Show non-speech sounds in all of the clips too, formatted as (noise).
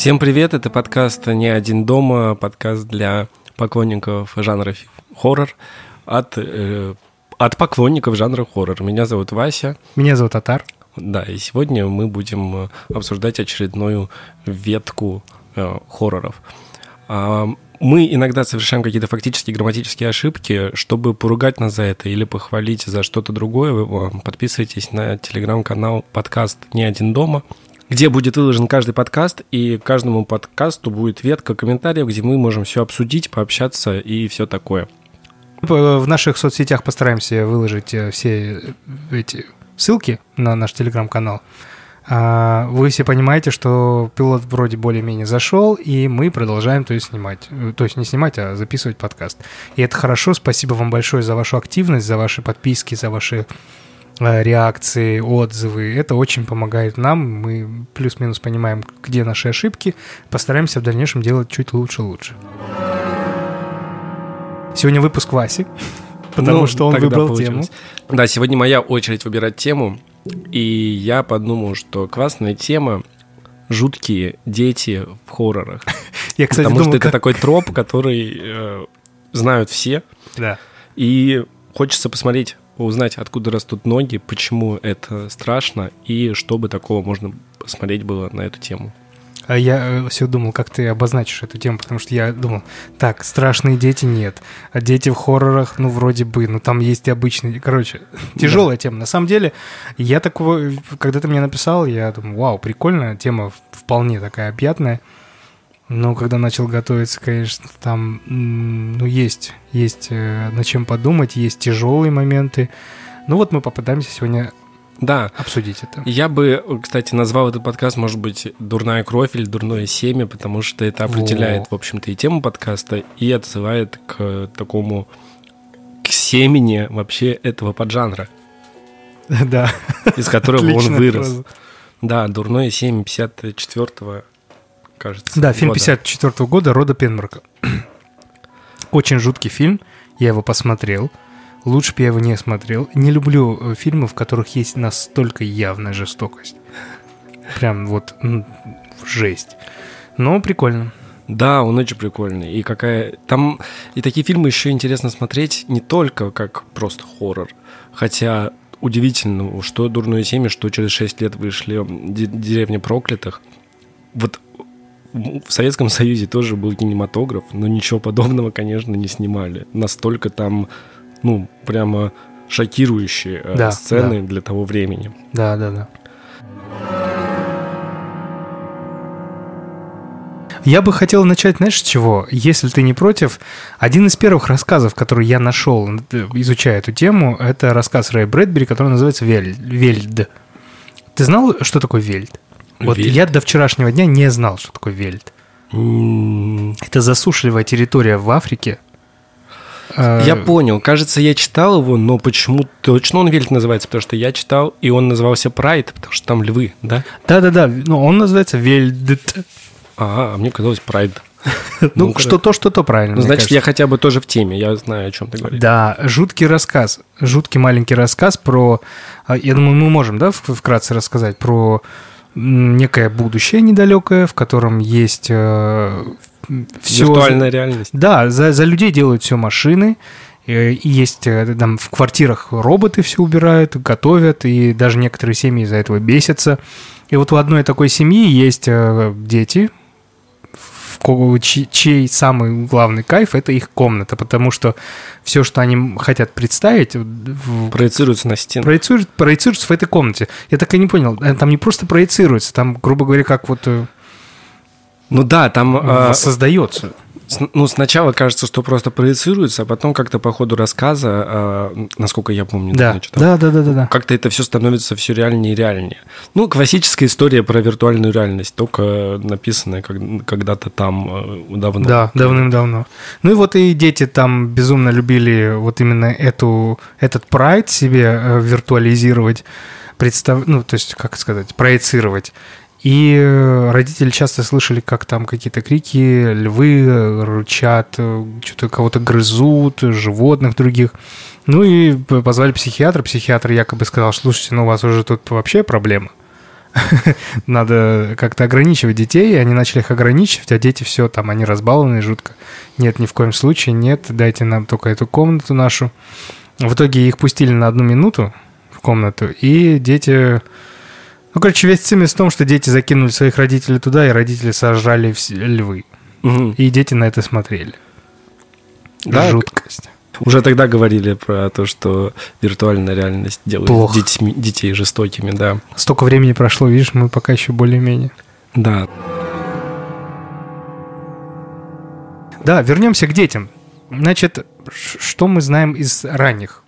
Всем привет, это подкаст «Не один дома», подкаст для поклонников жанра хоррор от, э, от поклонников жанра хоррор. Меня зовут Вася. Меня зовут Атар. Да, и сегодня мы будем обсуждать очередную ветку э, хорроров. А, мы иногда совершаем какие-то фактические грамматические ошибки, чтобы поругать нас за это или похвалить за что-то другое. Подписывайтесь на телеграм-канал подкаст «Не один дома», где будет выложен каждый подкаст, и каждому подкасту будет ветка комментариев, где мы можем все обсудить, пообщаться и все такое. В наших соцсетях постараемся выложить э, все эти ссылки на наш телеграм-канал. А, вы все понимаете, что пилот вроде более-менее зашел, и мы продолжаем то есть снимать. Э, то есть не снимать, а записывать подкаст. И это хорошо. Спасибо вам большое за вашу активность, за ваши подписки, за ваши реакции, отзывы. Это очень помогает нам. Мы плюс-минус понимаем, где наши ошибки. Постараемся в дальнейшем делать чуть лучше-лучше. Сегодня выпуск Васи, (laughs) потому ну, что он выбрал получилось. тему. Да, сегодня моя очередь выбирать тему. И я подумал, что классная тема жуткие дети в хоррорах. (laughs) Я, кстати, Потому думал, что как... это такой троп, (laughs) который э, знают все. Да. И хочется посмотреть, узнать, откуда растут ноги, почему это страшно и что бы такого можно посмотреть было на эту тему. А я э, все думал, как ты обозначишь эту тему, потому что я думал, так, страшные дети нет, а дети в хоррорах, ну, вроде бы, ну, там есть и обычные. Короче, тяжелая (laughs) да. тема. На самом деле, я такого, когда ты мне написал, я думаю, вау, прикольная тема, вполне такая объятная. Но когда начал готовиться, конечно, там, ну, есть, есть э, над чем подумать, есть тяжелые моменты. Ну вот мы попытаемся сегодня да. обсудить это. Я бы, кстати, назвал этот подкаст, может быть, «Дурная кровь» или «Дурное семя», потому что это определяет, Во. в общем-то, и тему подкаста, и отсылает к такому, к семени вообще этого поджанра. (laughs) Да. Из которого он вырос. Да, «Дурное семя» 54-го кажется. Да, фильм 54 -го года Рода Пенберга. (clears throat) Очень жуткий фильм, я его посмотрел. Лучше бы я его не смотрел. Не люблю э, фильмы, в которых есть настолько явная жестокость. Прям вот жесть. Но прикольно. Да, он очень прикольный. И какая... Там и такие фильмы еще интересно смотреть не только как просто хоррор. Хотя удивительно, что «Дурное семя», что через 6 лет вышли «Деревня проклятых». Вот в Советском Союзе тоже был кинематограф, но ничего подобного, конечно, не снимали. Настолько там, ну, прямо шокирующие э, да, сцены да. для того времени. Да, да, да. Я бы хотел начать, знаешь, с чего? Если ты не против, один из первых рассказов, который я нашел, изучая эту тему, это рассказ Рэя Брэдбери, который называется «Вельд». Ты знал, что такое «Вельд»? Вот вельт. я до вчерашнего дня не знал, что такое вельт. Mm. Это засушливая территория в Африке. А, я понял. Кажется, я читал его, но почему точно он вельт называется? Потому что я читал, и он назывался Прайд, потому что там львы, да? Да-да-да, ну он называется вельт. А, а мне казалось Прайд. (laughs) Ну, что-то, что-то правильно. Ну, значит, я хотя бы тоже в теме, я знаю, о чем ты говоришь. Да, жуткий рассказ, жуткий маленький рассказ про... А, я думаю, мы можем, да, вкратце рассказать про некое будущее недалекое, в котором есть э, все... Виртуальная реальность. Да, за, за людей делают все машины, и есть э, там в квартирах роботы все убирают, готовят, и даже некоторые семьи из-за этого бесятся. И вот у одной такой семьи есть э, дети, чей, самый главный кайф это их комната, потому что все, что они хотят представить, проецируется на стену. Проецируется, проецируется в этой комнате. Я так и не понял, э, там не просто проецируется, там, грубо говоря, как вот. Ну да, там создается ну, сначала кажется, что просто проецируется, а потом как-то по ходу рассказа, э, насколько я помню, да. Читал, да, да, да, да, да. Как-то это все становится все реальнее и реальнее. Ну, классическая история про виртуальную реальность, только написанная когда-то там э, давно. Да, давным-давно. Ну и вот и дети там безумно любили вот именно эту, этот прайд себе э, виртуализировать представ... ну, то есть, как сказать, проецировать. И э, родители часто слышали, как там какие-то крики, львы рычат, э, что-то кого-то грызут, животных других. Ну и позвали психиатра. Психиатр якобы сказал, слушайте, ну у вас уже тут вообще проблема. (laughs) надо как-то ограничивать детей, и они начали их ограничивать, а дети все там, они разбалованы жутко. Нет, ни в коем случае, нет, дайте нам только эту комнату нашу. В итоге их пустили на одну минуту в комнату, и дети... Ну, короче, весь цимис в том, что дети закинули своих родителей туда, и родители сожрали львы. Мгм. И дети на это смотрели. Да, Жуткость. Уже тогда говорили про то, что виртуальная реальность делает Плохо. детьми- детей жестокими, да. Столько времени прошло, видишь, мы пока еще более-менее. Да. Да, вернемся к детям. Значит, что мы знаем из ранних?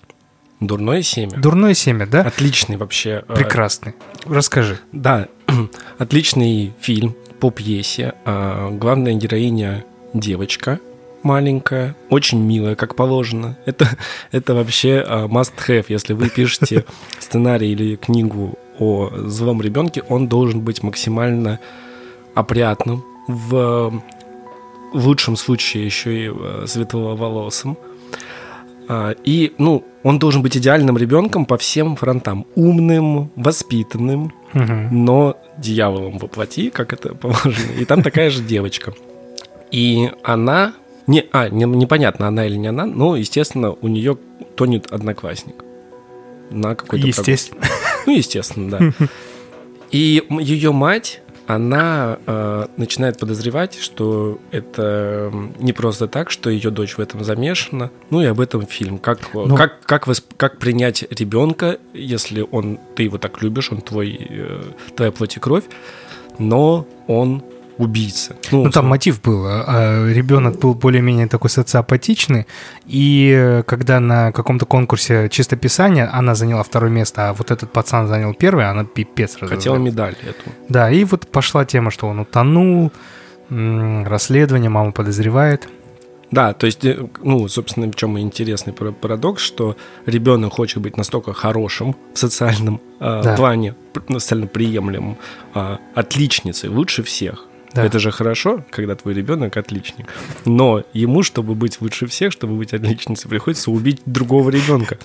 Дурное семя. Дурное семя, да? Отличный вообще. э, Прекрасный. Расскажи. Да, (clears throat) отличный фильм по пьесе. А, Главная героиня девочка маленькая, очень милая, как положено. Это, (laughs) это вообще а, must have. Если вы пишете (laughs) сценарий или книгу о злом ребенке, он должен быть максимально опрятным, в, в лучшем случае еще и э, светловолосым. И, ну, он должен быть идеальным ребенком по всем фронтам. Умным, воспитанным, Мгм. но дьяволом воплоти, как это (laughs) положено. И там такая же девочка. И она... Не, а, не- непонятно, она или не она, но, естественно, у нее тонет одноклассник. На какой-то прогулке. Естественно. Ну, естественно, да. (laughs) И ее мать, она э, начинает подозревать, что это не просто так, что ее дочь в этом замешана. Ну и об этом фильм. Как, э, Ну- как, как, восп- как принять ребенка, если он, ты его так любишь, он твой, э, твоя плоть и кровь, но он убийца. Ну, там мотив был. а, а Ребенок был более-менее такой социопатичный, и э, когда на каком-то конкурсе чистописания она заняла второе место, а вот этот пацан занял первое, она пипец хотела медаль эту. Да, и вот пошла тема, что он утонул, расследование, мама подозревает. Да, то есть, э, ну, собственно, в чем интересный пара- парадокс, что ребенок хочет быть настолько хорошим в социальном э, Да. плане, пр- ну, приемлемым, э, отличницей, лучше всех. Да. Это же хорошо, когда твой ребенок отличник. Но ему, чтобы быть лучше всех, чтобы быть отличницей, приходится убить другого ребенка.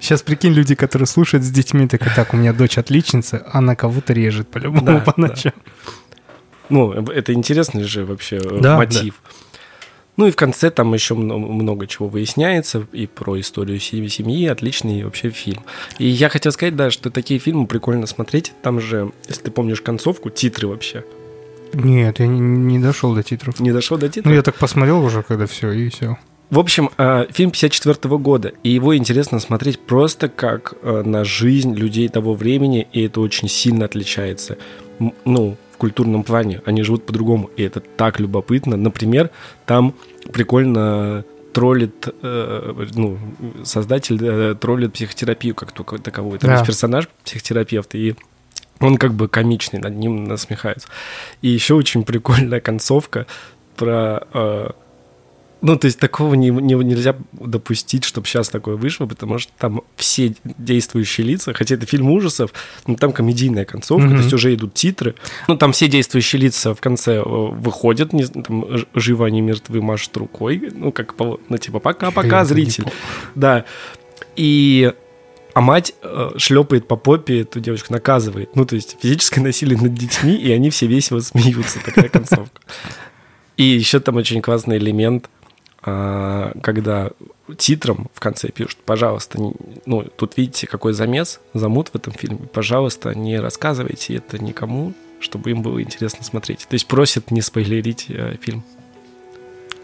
Сейчас прикинь, люди, которые слушают с детьми, так и так, у меня дочь отличница, она кого-то режет по-любому Да, (laughs) по ночам. Ну, это интересный же вообще э, Да, мотив. Ну и в конце там еще мно- много чего выясняется и про историю семьи, отличный вообще фильм. И я хотел сказать, да, что такие фильмы прикольно смотреть. Там же, если ты помнишь концовку, титры вообще. Нет, я не, не дошел до титров. Не дошел до титров? Ну, я так посмотрел уже, когда все, и все. В общем, э, фильм 54 года, и его интересно смотреть просто как э, на жизнь людей того времени, и это очень сильно отличается. Ну, в культурном плане. Они живут по-другому, и это так любопытно. Например, там прикольно троллит, э, ну, создатель э, троллит психотерапию как таковую. Там Да. есть персонаж психотерапевт, и он как бы комичный, над ним насмехаются. И еще очень прикольная концовка про... э, ну, то есть такого не, не- нельзя допустить, чтобы сейчас такое вышло, потому что там все действующие лица, хотя это фильм ужасов, но там комедийная концовка, Мгм. то есть уже идут титры. Ну, там все действующие лица в конце э, выходят, не, там, ж- живы они мертвы, машут рукой, ну, как, ну, типа, пока-пока, зритель. Да. И а мать э, шлепает по попе эту девочку, наказывает. Ну, то есть физическое насилие над детьми, и они все весело смеются, такая концовка. И еще там очень классный элемент, а, когда титром в конце пишут, пожалуйста, ну, тут видите, какой замес, замут в этом фильме, пожалуйста, не рассказывайте это никому, чтобы им было интересно смотреть. То есть просят не спойлерить э, фильм.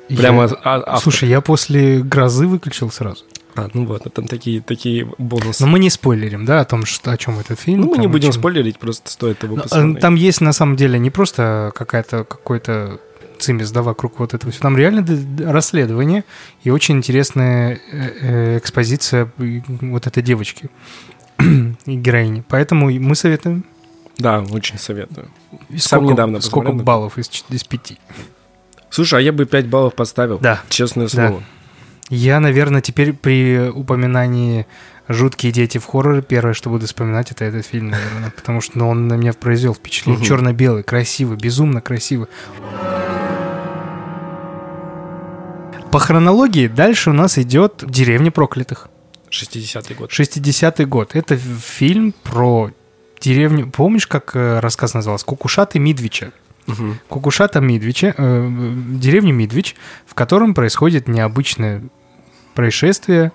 Прямо Я- а- автор. Слушай, я после грозы выключил сразу. А, ну вот, а там такие, такие бонусы. Но мы не спойлерим, да, о том, что, о чем этот фильм. Ну, мы не будем чем- спойлерить, просто стоит его Ну, посмотреть. а, Там есть на самом деле не просто какая-то какой-то цимис, да, вокруг вот этого. Там реально расследование и очень интересная э, э, экспозиция вот этой девочки и героини. Поэтому мы советуем. Да, очень советую. И Сам сколько- недавно Сколько посмотрел. баллов из, из пяти? Слушай, а я бы 5 баллов поставил. Да. Честное Да. слово. Я, наверное, теперь при упоминании «Жуткие дети в хорроре» первое, что буду вспоминать, это этот фильм, наверное. Потому что ну, он на меня произвел впечатление. Мгм. Черно-белый, красивый, безумно красивый. По хронологии дальше у нас идет «Деревня проклятых». 60-й год. 60-й год. Это фильм про деревню... Помнишь, как э, рассказ назывался? Кукушаты Мидвича. Мгм. Кукушата Мидвича, э, деревня Мидвич, в котором происходит необычное происшествие.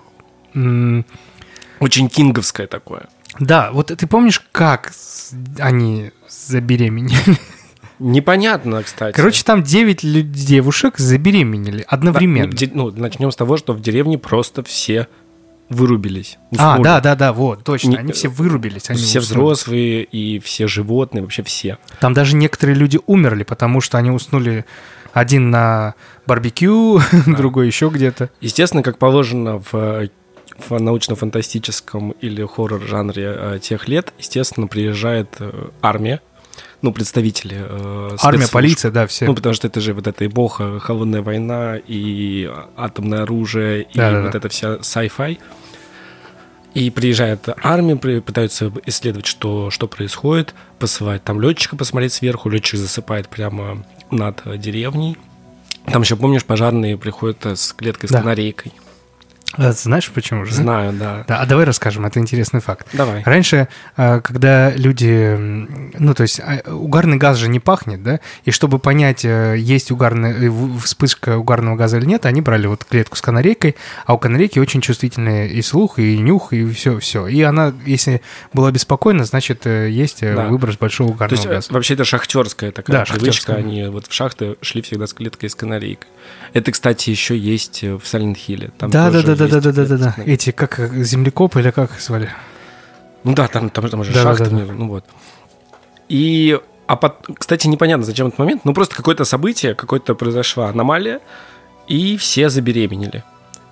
Очень кинговское такое. Да, вот ты помнишь, как они забеременели? Непонятно, кстати. Короче, там 9 лю- девушек забеременели Да, одновременно. ну, де- ну, начнем с того, что в деревне просто все вырубились. А, Уснули. да, да, да, вот, точно. Не- Они все вырубились. Они все уснули. взрослые и все животные, вообще все. Там даже некоторые люди умерли, потому что они уснули один на барбекю, (laughs) другой еще где-то. Естественно, как положено в, э, в научно-фантастическом или хоррор-жанре э, тех лет, естественно, приезжает э, армия, ну, представители э, Армия, полиция, да, все. Ну, потому что это же вот эта эпоха, холодная война и атомное оружие, и Да-да-да. вот эта вся sci-fi. И приезжает армия, пытаются исследовать, что, что происходит, посылает там летчика посмотреть сверху, летчик засыпает прямо над деревней. Там еще, помнишь, пожарные приходят э, с клеткой с Да. канарейкой. А Знаешь почему же? Знаю, да. Да, а давай расскажем, это интересный факт. Давай. Раньше, э, когда люди, ну то есть а, угарный газ же не пахнет, да, и чтобы понять, э, есть угарный, э, вспышка угарного газа или нет, они брали вот клетку с канарейкой, а у канарейки очень чувствительный и слух, и нюх, и все, все. И она, если была беспокойна, значит э, есть Да. выброс большого То угарного есть, э, газа. вообще, это шахтерская такая Да, привычка. шахтёрская. Они вот в шахты шли всегда с клеткой с канарейкой. Это, кстати, еще есть в Hill. Там Да, да, тоже да, да, да, да, да, да. Эти как землекопы или как их звали? Ну да, там, там, там же Да, шахты, да, да. ну вот. И, а пот- кстати, непонятно, зачем этот момент, ну просто какое-то событие, какое-то произошла аномалия, и все забеременели.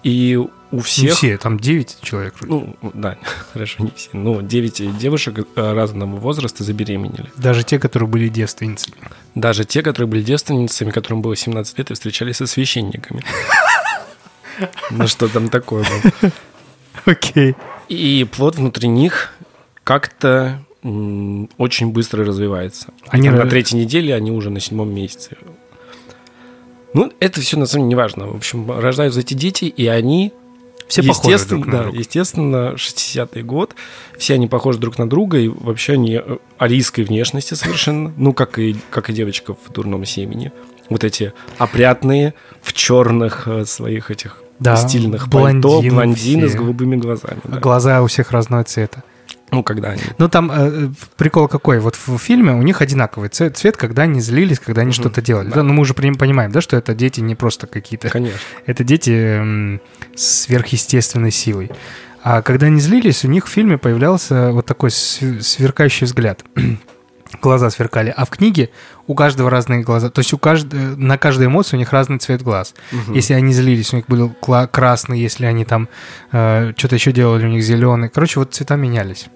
И у Не всех... все, там 9 человек. вроде. Ну, да, (laughs) хорошо, не все. Ну, 9 девушек э, разного возраста забеременели. Даже те, которые были девственницами. Даже те, которые были девственницами, которым было 17 лет, и встречались со священниками. (laughs) Ну, что там такое было? Окей. И плод внутри них как-то очень быстро развивается. Они Там на третьей неделе, они уже на седьмом месяце. Ну, это все на самом деле не важно. В общем, рождаются эти дети, и они, Все похожи естественно, друг на да, друга. естественно, 60-й год, все они похожи друг на друга, и вообще они э, арийской внешности совершенно, ну, как и, как и девочка в «Дурном семени». Вот эти опрятные, в черных э, своих этих Да, стильных пальто, блондины блондины с все. голубыми глазами. да. Глаза у всех разного цвета. Ну, когда они Ну, там э, прикол какой. Вот в фильме у них одинаковый цвет, цвет когда они злились, когда они Мгм, что-то делали. да. Да, ну, мы уже понимаем, да, что это дети не просто какие-то... Конечно. Это дети м, с сверхъестественной силой. А когда они злились, у них в фильме появлялся вот такой св- сверкающий взгляд. Глаза сверкали. А в книге у каждого разные глаза. То есть у кажд... э, на каждой эмоции у них разный цвет глаз. Мгм. Если они злились, у них был красный, если они там э, что-то еще делали, у них зеленый. Короче, вот цвета менялись.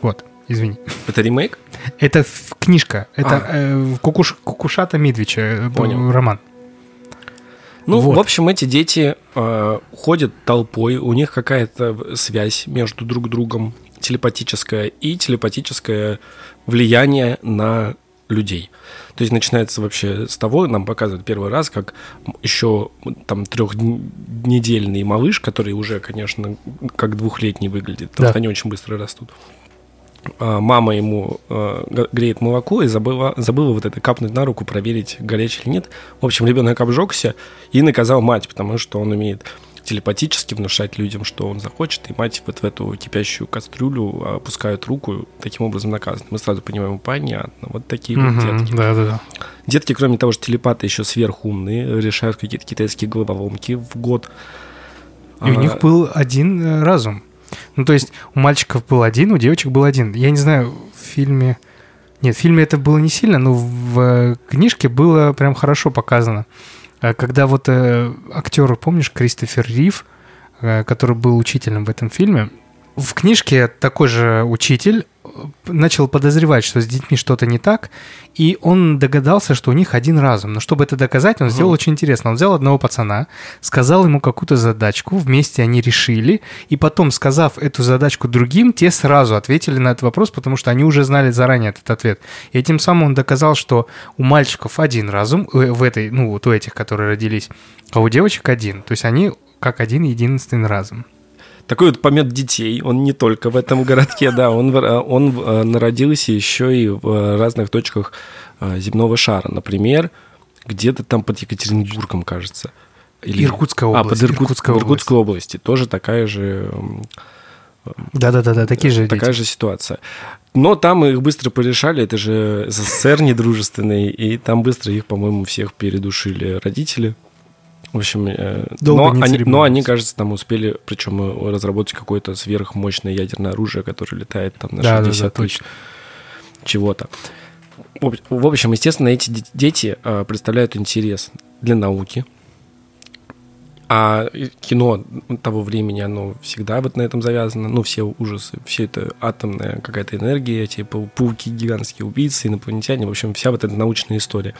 Вот, извини. Это ремейк? Это книжка. Это А. э, Кукуш... Кукушата Медвича э, Понял. роман. Ну, Вот. в общем, эти дети э, ходят толпой, у них какая-то связь между друг другом телепатическая и телепатическое влияние на людей. То есть начинается вообще с того, нам показывают первый раз, как еще там трехнедельный малыш, который уже, конечно, как двухлетний выглядит, потому Да. что они очень быстро растут. А, Мама ему э, г- греет молоко и забыла, забыла вот это капнуть на руку, проверить, горячий или нет. В общем, ребенок обжегся и наказал мать, потому что он умеет телепатически внушать людям, что он захочет, и мать вот в эту кипящую кастрюлю опускает руку, таким образом наказан. Мы сразу понимаем, понятно, вот такие вот Мгм, детки. Да-да-да. Детки, кроме того, что телепаты еще сверхумные, решают какие-то китайские головоломки в год. И у А, них был один э, разум. Ну, то есть у мальчиков был один, у девочек был один. Я не знаю, в фильме... Нет, в фильме это было не сильно, но в э, книжке было прям хорошо показано. Э, Когда вот э, актер, помнишь, Кристофер Рив, э, который был учителем в этом фильме, в книжке такой же учитель э, начал подозревать, что с детьми что-то не так, и он догадался, что у них один разум. Но чтобы это доказать, он сделал очень интересно. Он взял одного пацана, сказал ему какую-то задачку, вместе они решили, и потом, сказав эту задачку другим, те сразу ответили на этот вопрос, потому что они уже знали заранее этот ответ. И этим самым он доказал, что у мальчиков один разум, э, в этой, ну, вот у этих, которые родились, а у девочек один. То есть они как один единственный разум. Такой вот помет детей. Он не только в этом городке, да, он, он народился еще и в разных точках земного шара. Например, где-то там под Екатеринбургом, кажется. Или... Иркутская область. А, под Иркут... Иркутской, Иркутской области. Тоже такая же... Да-да-да, такие же Такая дети. же ситуация. Но там их быстро порешали, это же СССР недружественный, и там быстро их, по-моему, всех передушили родители. В общем, э, Долго но, они, но они, кажется, там успели, причем э, разработать какое-то сверхмощное ядерное оружие, которое летает там на 60 да, да, тысяч чего-то. В общем, естественно, эти дети э, представляют интерес для науки, а кино того времени, оно всегда вот на этом завязано. Ну, все ужасы, все это атомная какая-то энергия, типа пауки, гигантские убийцы, инопланетяне, в общем, вся вот эта научная история.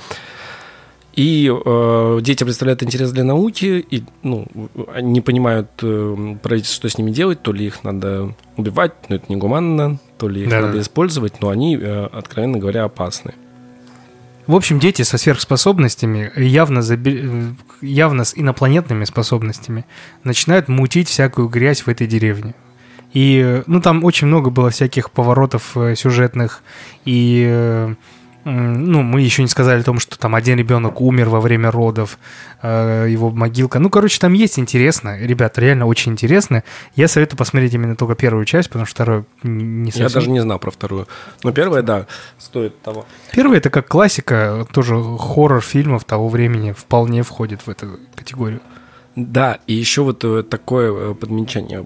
И э, дети представляют интерес для науки, и ну, они не понимают э, правительство, что с ними делать, то ли их надо убивать, но это негуманно, то ли их да, надо использовать, но они, э, откровенно говоря, опасны. В общем, дети со сверхспособностями, явно, заби... явно с инопланетными способностями, начинают мутить всякую грязь в этой деревне. И, ну, там очень много было всяких поворотов э, сюжетных, и э, ну, мы еще не сказали о том, что там один ребенок умер во время родов, э, его могилка. Ну, короче, там есть интересно. Ребята, реально очень интересно. Я советую посмотреть именно только первую часть, потому что вторую не совсем. Я даже не знал про вторую. Но первая, да, стоит того. Первая — это как классика, тоже хоррор фильмов того времени вполне входит в эту категорию. Да, и еще вот э, такое подмечание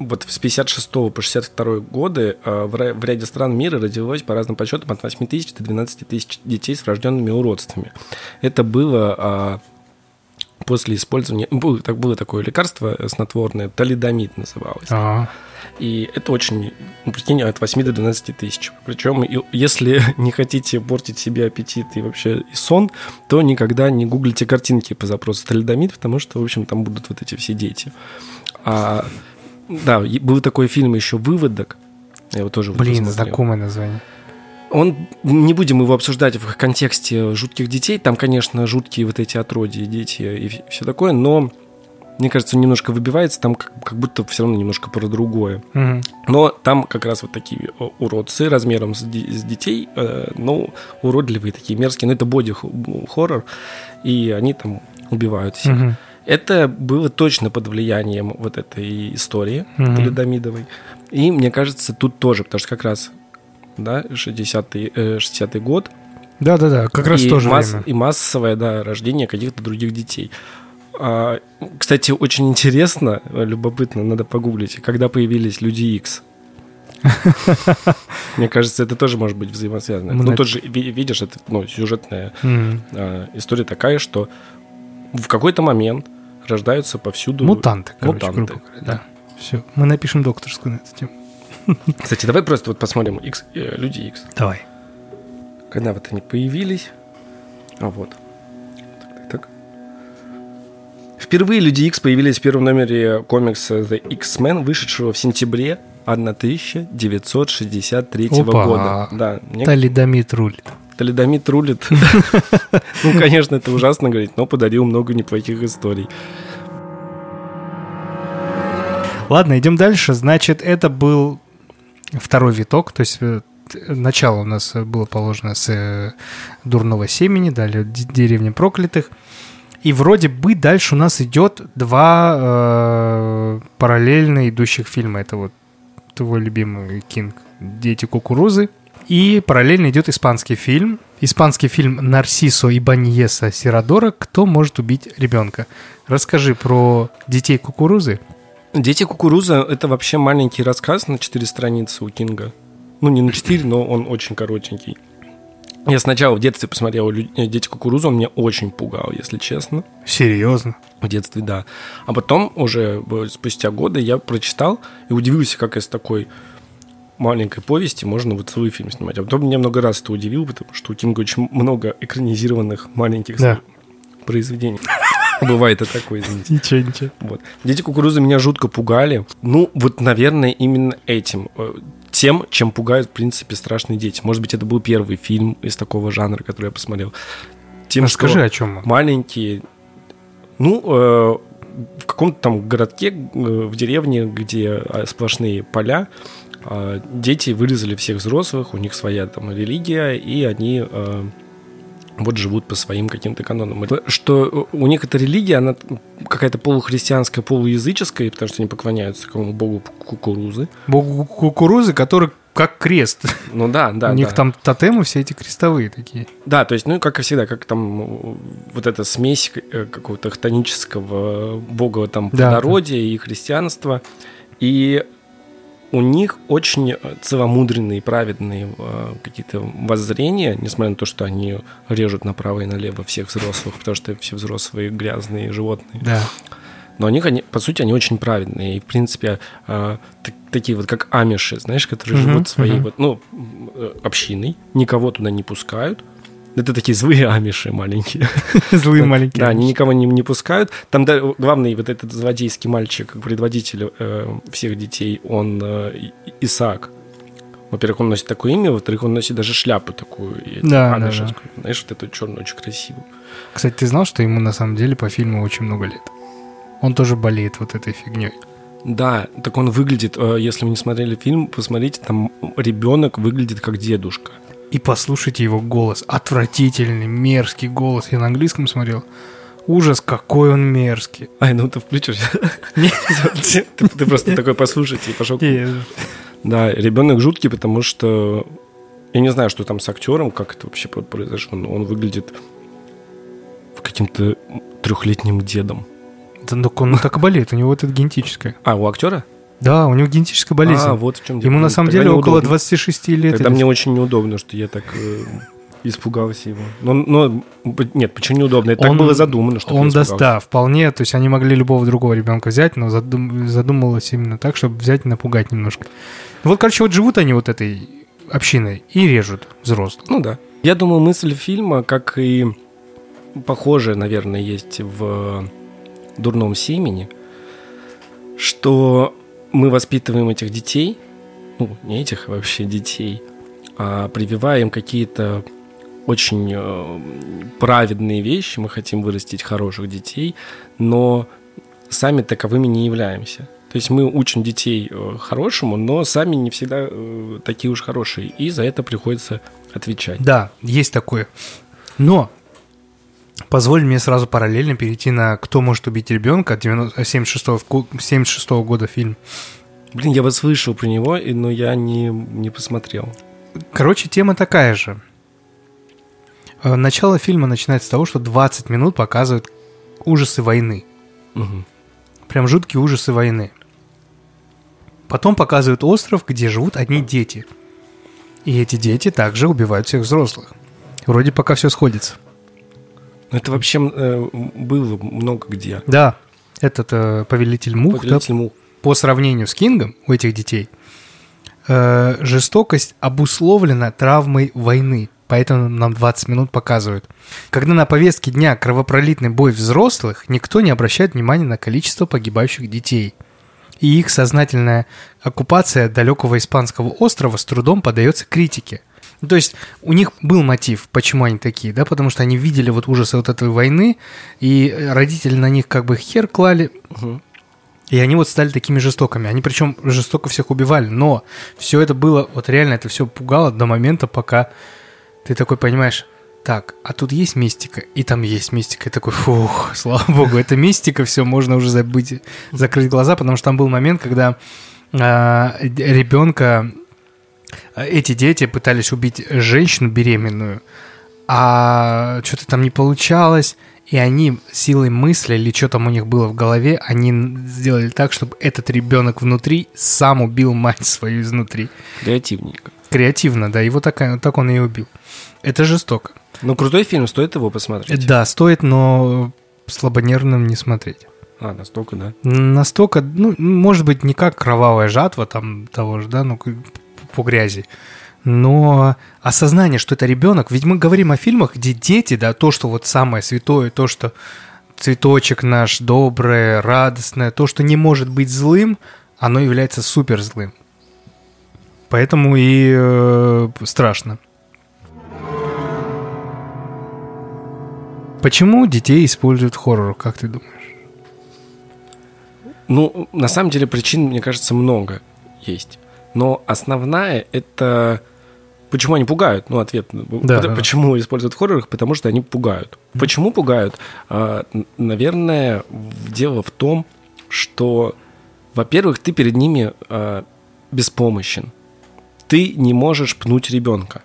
вот с 56 по 62 годы э, в ряде стран мира родилось по разным подсчетам от 8 тысяч до 12 тысяч детей с врожденными уродствами. Это было а, после использования... Было, так, было такое лекарство снотворное, талидомид называлось. Ага. И это очень, ну, прикинь, от 8 до 12 тысяч. Причем, если (laughs) не хотите портить себе аппетит и вообще и сон, то никогда не гуглите картинки по запросу талидомид, потому что, в общем, там будут вот эти все дети. А да, был такой фильм еще «Выводок». Я его тоже Блин, знакомое название. Он, не будем его обсуждать в контексте жутких детей. Там, конечно, жуткие вот эти отродья, дети и все такое, но мне кажется, он немножко выбивается, там как, как будто все равно немножко про другое. Угу. Но там как раз вот такие уродцы размером с, с детей, э, ну, уродливые такие, мерзкие, но это боди-хоррор, и они там убивают всех. Угу. Это было точно под влиянием вот этой истории mm-hmm. Толедомидовой. И мне кажется, тут тоже, потому что как раз да, 60-й, э, 60 год. Да-да-да, как раз и тоже масс, время. И массовое, да, рождение каких-то других детей. А, кстати, очень интересно, любопытно, надо погуглить, когда появились Люди X. (laughs) Мне кажется, это тоже может быть взаимосвязано. Ну, тоже, видишь, это ну, сюжетная а, история такая, что в какой-то момент рождаются повсюду... Мутанты, короче, Мутанты. грубо говоря, да. Все, мы напишем докторскую на эту тему. (laughs) Кстати, давай просто вот посмотрим X, э, Люди X. Давай. Когда вот они появились. А вот. Так, так, так. Впервые Люди X появились в первом номере комикса The X-Men, вышедшего в сентябре 1963 Опа. года. Да, мне... Талидомит рулит. Талидомит рулит. (laughs) Ну, конечно, это ужасно говорить, но подарил много неплохих историй. Ладно, идем дальше. Значит, это был второй виток, то есть э, начало у нас было положено с э, дурного семени, далее деревни проклятых. И вроде бы дальше у нас идет два э, параллельно идущих фильма. Это вот твой любимый Кинг «Дети кукурузы» И параллельно идет испанский фильм. Испанский фильм «Нарсисо и Баньеса Сирадора. Кто может убить ребенка?» Расскажи про детей кукурузы. «Дети кукурузы» — это вообще маленький рассказ на четыре страницы у Кинга. Ну, не на четыре, но он очень коротенький. Я сначала в детстве посмотрел э, «Дети кукурузы», он меня очень пугал, если честно. Серьезно? В детстве, да. А потом уже спустя годы я прочитал и удивился, как из такой маленькой повести можно вот целый фильм снимать. А потом меня много раз это удивил, потому что у Кинга очень много экранизированных маленьких да. произведений. (laughs) Бывает и такое, извините. Ничего, ничего. Вот. Дети кукурузы меня жутко пугали. Ну, вот, наверное, именно этим. Э, тем, чем пугают, в принципе, страшные дети. Может быть, это был первый фильм из такого жанра, который я посмотрел. Тем, Расскажи, о чем Маленькие... Ну, э, в каком-то там городке, э, в деревне, где а, сплошные поля, а, дети вырезали всех взрослых, у них своя там религия, и они а, вот живут по своим каким-то канонам. Что у них эта религия, она какая-то полухристианская, полуязыческая, потому что они поклоняются какому богу кукурузы. Богу кукурузы, который как крест. Ну да, да. У них да. там тотемы все эти крестовые такие. Да, то есть, ну, как и всегда, как там вот эта смесь э, какого-то хтонического бога там Да, плодородия и христианства. И у них очень целомудренные, праведные э, какие-то воззрения, несмотря на то, что они режут направо и налево всех взрослых, потому что все взрослые грязные животные. Да. Но они, они, по сути, они очень праведные. И, в принципе, э, т- такие вот, как амиши, знаешь, которые Мгм, живут своей мгм. вот, ну, э, общиной, никого туда не пускают. Это такие злые амиши маленькие. (laughs) Злые маленькие. Да, они никого не, не пускают. Там да, главный вот этот злодейский мальчик, предводитель э, всех детей, он э, Исаак. Во-первых, он носит такое имя, во-вторых, он носит даже шляпу такую. Да, да, амишевскую. Знаешь, вот эту черную, очень красивую. Кстати, ты знал, что ему на самом деле по фильму очень много лет? Он тоже болеет вот этой фигней. Да, так он выглядит, э, если вы не смотрели фильм, посмотрите, там ребенок выглядит как дедушка. И послушайте его голос. Отвратительный, мерзкий голос. Я на английском смотрел. Ужас, какой он мерзкий. Ай, ну ты включишь. Ты просто такой послушайте и пошел. Да, ребенок жуткий, потому что я не знаю, что там с актером, как это вообще произошло, но он выглядит каким-то трехлетним дедом. Да, ну, он так и болеет, у него это генетическое. А, у актера? Да, у него генетическая болезнь. А, вот в чем Ему на самом деле около 26 лет. Тогда или- мне очень неудобно, что я так э, испугался его. Но, но нет, почему неудобно? Это так Он- было задумано, что Он даст, да, вполне. То есть они могли любого другого ребенка взять, но задум- задумалось именно так, чтобы взять и напугать немножко. Вот, короче, вот живут они вот этой общиной и режут взрослых. Ну да. Я думаю, мысль фильма, как и похожая, наверное, есть в «Дурном семени», что мы воспитываем этих детей, ну, не этих а вообще детей, а прививаем какие-то очень э, праведные вещи, мы хотим вырастить хороших детей, но сами таковыми не являемся. То есть мы учим детей э, хорошему, но сами не всегда э, такие уж хорошие, и за это приходится отвечать. Да, есть такое. Но позволь мне сразу параллельно перейти на «Кто может убить ребенка» 90 76 вку- 76 года фильм. Блин, я бы слышал про него, но я не, не посмотрел. Короче, тема такая же. Э, Начало фильма начинается с того, что 20 минут показывают ужасы войны. Мгм. Прям жуткие ужасы войны. Потом показывают остров, где живут одни дети. И эти дети также убивают всех взрослых. Вроде пока все сходится. Ну, Это вообще э, было много где. Да, этот э, повелитель мух, да, Повелитель мух. по сравнению с Кингом у этих детей, э, жестокость обусловлена травмой войны. Поэтому нам 20 минут показывают. Когда на повестке дня кровопролитный бой взрослых, никто не обращает внимания на количество погибающих детей. И их сознательная оккупация далекого испанского острова с трудом поддается критике. Ну, То есть у них был мотив, почему они такие, да, потому что они видели вот ужасы вот этой войны, и родители на них как бы хер клали, Мгм. и они вот стали такими жестокими. Они причем жестоко всех убивали. Но все это было, вот реально это все пугало до момента, пока ты такой понимаешь, так, а тут есть мистика, и там есть мистика. И такой, фух, слава богу, это мистика, все, можно уже забыть, закрыть глаза, потому что там был момент, когда а, ребенка, эти дети пытались убить женщину беременную, а что-то там не получалось, и они силой мысли или что там у них было в голове, они сделали так, чтобы этот ребенок внутри сам убил мать свою изнутри. Креативненько. Креативно, да, его так, так он и убил. Это жестоко. Ну, крутой фильм, стоит его посмотреть. Да, стоит, но слабонервным не смотреть. А, настолько, да. Настолько, ну, может быть, не как кровавая жатва там того же, да, ну, по грязи, но осознание, что это ребенок, ведь мы говорим о фильмах, где дети, да, то, что вот самое святое, то, что цветочек наш доброе, радостное, то, что не может быть злым, оно является супер злым. Поэтому и э, страшно. Почему детей используют хоррор, как ты думаешь? Ну, на самом деле причин, мне кажется, много есть. Но основная это почему они пугают? Ну, ответ. Да, да. почему используют в хоррорах? Потому что они пугают. Почему пугают? А, наверное, дело в том, что, во-первых, ты перед ними а, беспомощен. Ты не можешь пнуть ребенка.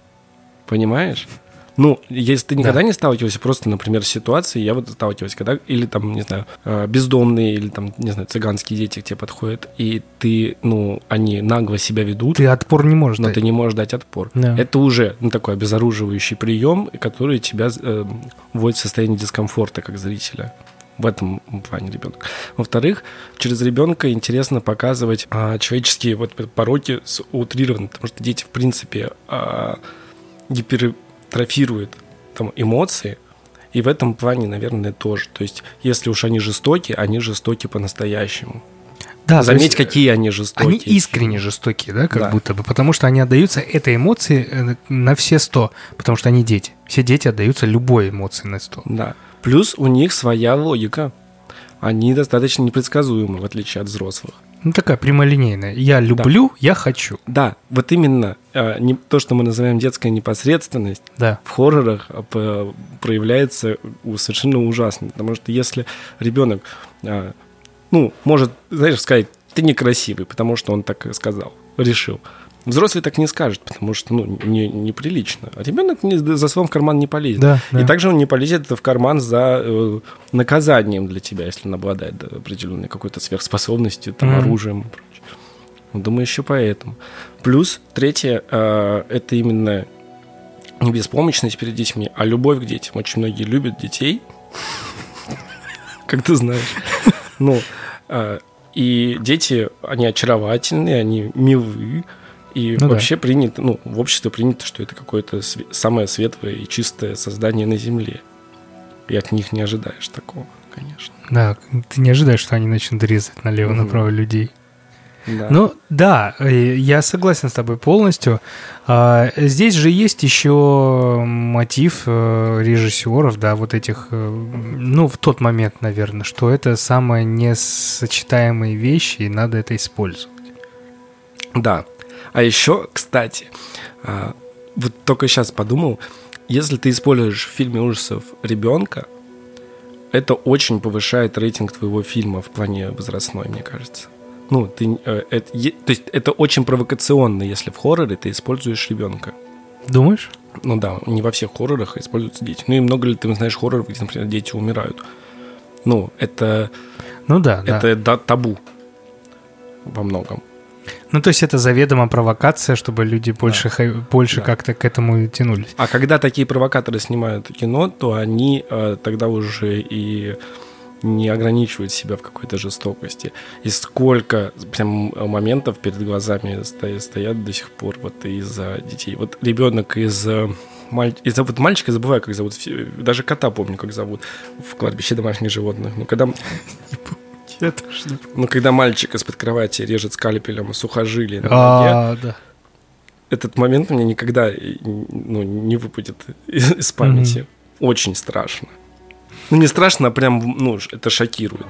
Понимаешь? Ну, если ты никогда не сталкивался, просто, например, с ситуацией, я вот сталкиваюсь, когда, или там, не знаю, э, бездомные, или там, не знаю, цыганские дети к тебе подходят, и ты, ну, они нагло себя ведут, Ты отпор не можешь но дать. ты не можешь дать отпор. Да. Это уже ну, такой обезоруживающий прием, который тебя э, вводит в состояние дискомфорта как зрителя. В этом плане ребенок. Во-вторых, через ребенка интересно показывать а, человеческие вот пороки с утрированно, потому что дети, в принципе, а, гипертрофируют там, эмоции, и в этом плане, наверное, тоже. То есть, если уж они жестоки, они жестоки по-настоящему. Да, Заметь, есть, какие они жестокие. Они искренне жестокие, да, как Да. будто бы, потому что они отдаются этой эмоции э, на все сто, потому что они дети. Все дети отдаются любой эмоции на сто. Да. Плюс у них своя логика. Они достаточно непредсказуемы, в отличие от взрослых. Ну, такая прямолинейная. Я люблю, я хочу. Да, вот именно э, не, то, что мы называем детская непосредственность, Да. в хоррорах э, проявляется у- совершенно ужасно. Потому что если ребенок, э, ну, может, знаешь, сказать, ты некрасивый, потому что он так сказал, решил. Взрослый так не скажет, потому что, ну, не, неприлично. А ребенок не, за словом в карман не полезет. Да, да. И также он не полезет в карман за э, наказанием для тебя, если он обладает да, определенной какой-то сверхспособностью, там, Мгм. оружием и прочее. Думаю, еще поэтому. Плюс, третье, э, это именно не беспомощность перед детьми, а любовь к детям. Очень многие любят детей, (laughs) как ты знаешь. Ну, э, и дети, они очаровательные, они милые, и Ну да. вообще принято, ну, в обществе принято, что это какое-то све- самое светлое и чистое создание на Земле. И от них не ожидаешь такого, конечно. Да, ты не ожидаешь, что они начнут резать налево-направо людей. Да. Ну, да, э, я согласен с тобой полностью. А, Здесь же есть еще мотив э, режиссеров, да, вот этих, э, ну, в тот момент, наверное, что это самые несочетаемые вещи, и надо это использовать. Да. А еще, кстати, а, вот только сейчас подумал, если ты используешь в фильме ужасов ребенка, это очень повышает рейтинг твоего фильма в плане возрастной, мне кажется. Ну, ты, э, это, е- то есть это очень провокационно, если в хорроре ты используешь ребенка. Думаешь? Ну да, не во всех хоррорах используются дети. Ну и много ли ты знаешь хорроров, где, например, дети умирают? Ну, это, Ну да, да. это да, табу во многом. Ну, то есть это заведомо провокация, чтобы люди больше, хай- больше Да. как-то к этому и тянулись. А когда такие провокаторы снимают кино, то они э, тогда уже и не ограничивают себя в какой-то жестокости. И сколько прям моментов перед глазами стоят, стоят до сих пор вот из-за детей. Вот ребенок из э, маль- из-за вот мальчика, забываю, как зовут, даже кота помню, как зовут в кладбище домашних животных. Ну, когда, (laughs) (laughs) ну, когда мальчик из-под кровати режет скальпелем сухожилие на ноге, А, да. этот момент меня никогда ну, не выпадет из из памяти. Очень страшно. Ну, не страшно, а прям, ну, это шокирует.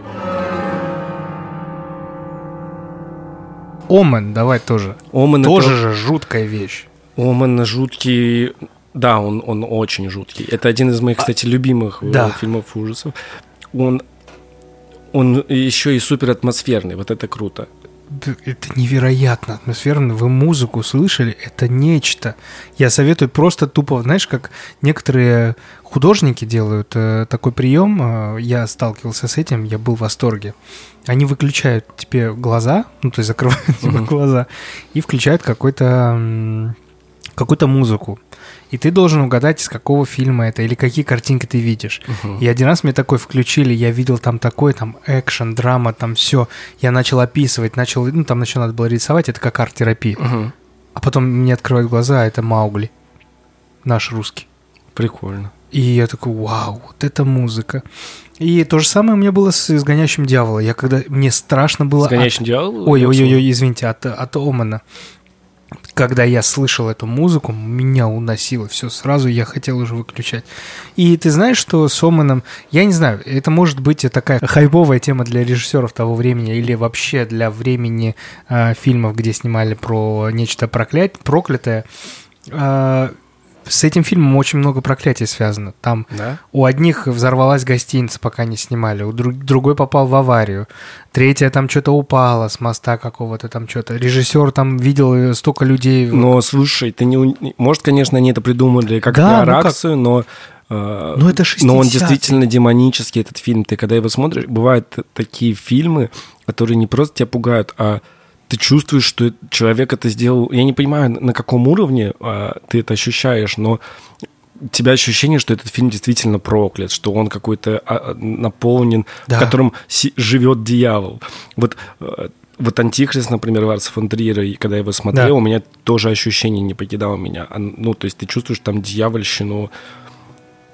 Омен, давай тоже. Омен тоже это- же жуткая вещь. Омен жуткий... Да, он, он очень жуткий. Это один из моих, кстати, любимых э, да. фильмов ужасов. Он, он еще и супер атмосферный. Вот это круто. Это невероятно атмосферно. Вы музыку слышали? Это нечто. Я советую просто тупо, знаешь, как некоторые художники делают э, такой прием. э, я сталкивался с этим, я был в восторге. Они выключают тебе глаза, ну то есть закрывают (laughs) тебе глаза и включают какой-то какую-то музыку. И ты должен угадать, из какого фильма это или какие картинки ты видишь. И один раз мне такой включили, я видел там такой, там экшен, драма, там все. Я начал описывать, начал, ну там еще надо было рисовать, это как арт-терапия. Мгм. А потом мне открывают глаза, это Маугли, наш русский. Прикольно. И я такой, вау, вот это музыка. И то же самое у меня было с «Изгоняющим дьявола». Я когда... Мне страшно было... от- Сгоняющий дьявол? Ой, ой, ой, ой, извините, от, от Омана. Когда я слышал эту музыку, меня уносило все сразу, я хотел уже выключать. И ты знаешь, что с Оманом, я не знаю, это может быть такая хайповая тема для режиссеров того времени или вообще для времени э, фильмов, где снимали про нечто проклять, проклятое. Э, с этим фильмом очень много проклятий связано. Там Да? у одних взорвалась гостиница, пока не снимали, у друг- другой попал в аварию, третья там что-то упала с моста какого-то там что-то. Режиссер там видел э, столько людей. Но слушай, ты не... Может, конечно, они это придумали как Да, ну как- но... э, Ну, это Но он 60-е. действительно демонический, этот фильм. Ты когда его смотришь, бывают такие фильмы, которые не просто тебя пугают, а ты чувствуешь, что человек это сделал. Я не понимаю, на каком уровне а, ты это ощущаешь, но у тебя ощущение, что этот фильм действительно проклят, что он какой-то а, наполнен, Да. в котором си- живет дьявол. Вот э, вот «Антихрист», например, Ларса фон Триера, и когда я его смотрел, Да. у меня тоже ощущение не покидало меня. А, Ну, то есть ты чувствуешь там дьявольщину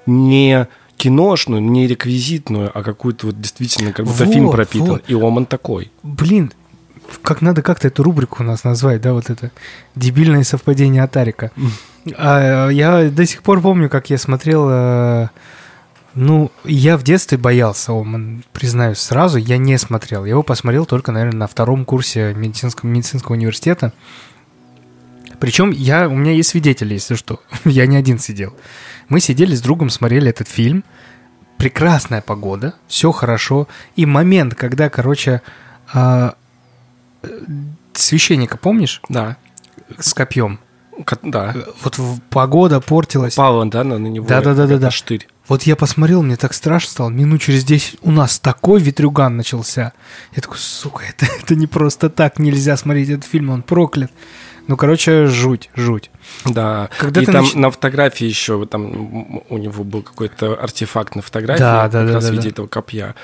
не киношную, не реквизитную, а какую-то вот действительно, как будто Вот, фильм пропитан. вот. И Оман такой. Блин, как надо как-то эту рубрику у нас назвать, да, вот это дебильное совпадение Атарика. А, я до сих пор помню, как я смотрел... э, ну, я в детстве боялся признаюсь сразу, я не смотрел. Я его посмотрел только, наверное, на втором курсе медицинского, медицинского университета. Причем я, у меня есть свидетели, если что. (laughs) я не один сидел. Мы сидели с другом, смотрели этот фильм. Прекрасная погода, все хорошо. И момент, когда, короче, а, священника, помнишь, Да. с копьем? Да. Вот в- погода портилась. Павла, да, на, него. Да-да-да-да-да. это Штырь. Вот я посмотрел, мне так страшно стало. Минут через 10 у нас такой ветрюган начался. Я такой, сука, (laughs) это, это не просто так, нельзя смотреть этот фильм, он проклят. Ну, короче, жуть, жуть. Да. Когда и там нач- на фотографии еще вот там у него был какой-то артефакт на фотографии, Да, да, как да, раз да, в виде да. этого копья.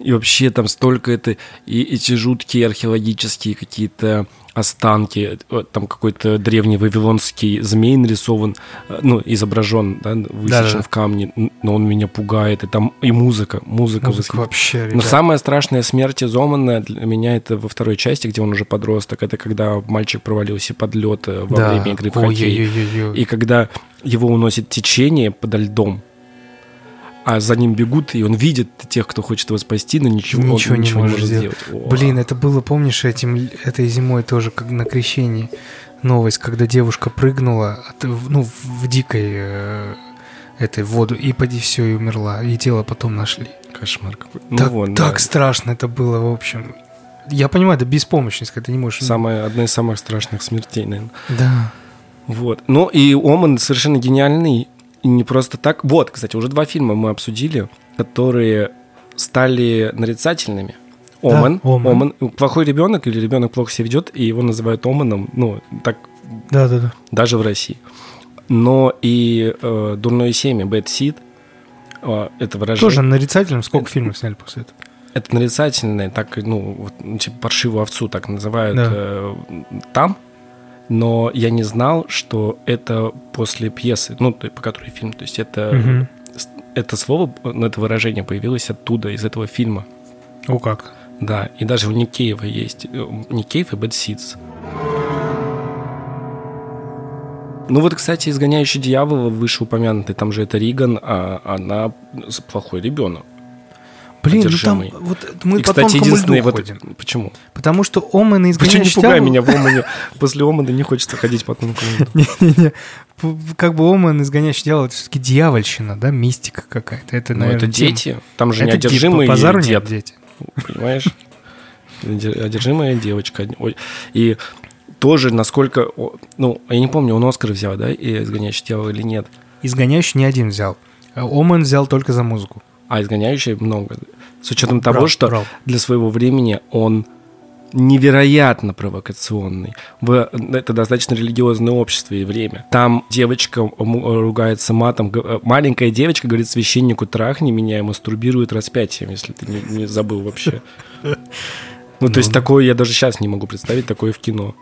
И вообще там столько это и эти жуткие археологические какие-то останки, там какой-то древний вавилонский змей нарисован, э, ну, изображен, да, высечен Да-да-да. в камне, но он меня пугает, и там и музыка, музыка, Музыка восхит- вообще, Но ребят. самая страшная смерть из Омана для меня это во второй части, где он уже подросток. Это когда мальчик провалился под лед э, во Да. время игры в хоккей. И когда его уносит течение подо льдом, а за ним бегут, и он видит тех, кто хочет его спасти, но ничего, он Ничего не может сделать. О. Блин, это было, помнишь, этим, этой зимой тоже, как на крещении новость, когда девушка прыгнула от- ну, в дикой э, этой воду, и поди все, и умерла, и тело потом нашли. Кошмар какой. Ну так вон, да. так страшно это было, в общем. Я понимаю, это беспомощность, когда ты не можешь... Самая, одна из самых страшных смертей, наверное. Да. Вот. Ну и Оман совершенно гениальный. Не просто так. Вот, кстати, уже два фильма мы обсудили, которые стали нарицательными. Оман, «Омен». Оман. Плохой ребенок или ребенок плохо себя ведет, и его называют Оманом. Ну, так Да, да, да. даже в России. Но и э, «Дурное семя», «Bad Seed», э, это выражение... Тоже нарицательным сколько фильмов сняли после этого? Это нарицательное, так, ну, вот, ну, типа паршивую овцу так называют Да. э, там, но я не знал, что это после пьесы, ну, по которой фильм, то есть это, с- это слово, ну, это выражение появилось оттуда, из этого фильма, О, как? да, и даже у Никеева есть, э, Никеев и Bad Seeds. Ну вот, кстати, «Изгоняющий дьявола» вышеупомянутый, там же это Риган, а она плохой ребенок. Блин, ну там Одержимый. вот мы и, кстати, единственный вот... ходим. Почему? Потому что Омен и Почему не пугай меня в Омане? После Омана не хочется ходить по одному кругу. (laughs) Не-не-не. Как бы Омен, изгоняющий дьявол, это все-таки дьявольщина, да, мистика какая-то. Это, Ну, наверное, это дети. Там же неодержимый по базару нет дети. понимаешь? Оде- Одержимая девочка. И тоже насколько... Ну, я не помню, он Оскар взял, да, и «Изгоняющий дьявол» или нет. Изгоняющий не один взял. Омен взял только за музыку. А «Изгоняющий» много. С учетом того, Брал, что брал. для своего времени он невероятно провокационный. В, это достаточно религиозное общество и время. Там девочка ругается матом. э, Маленькая девочка говорит священнику «трахни меня» и мастурбирует распятием, если ты не, не забыл вообще. (laughs) Ну, то есть такое я даже сейчас не могу представить, такое в кино.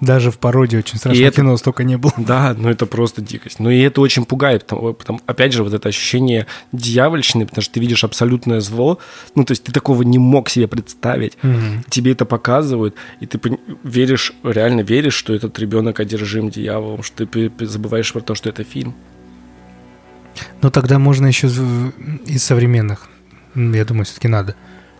Даже в пародии очень страшное это- кино столько не было. Да, ну это просто дикость. Ну и это очень пугает, потому, потому- опять же, вот это ощущение дьявольщины, потому что ты видишь абсолютное зло, ну то есть ты такого не мог себе представить. Мгм. Тебе это показывают, и ты веришь, реально веришь, что этот ребенок одержим дьяволом, что ты забываешь про то, что это фильм. Ну тогда можно еще из современных, я думаю, все-таки надо.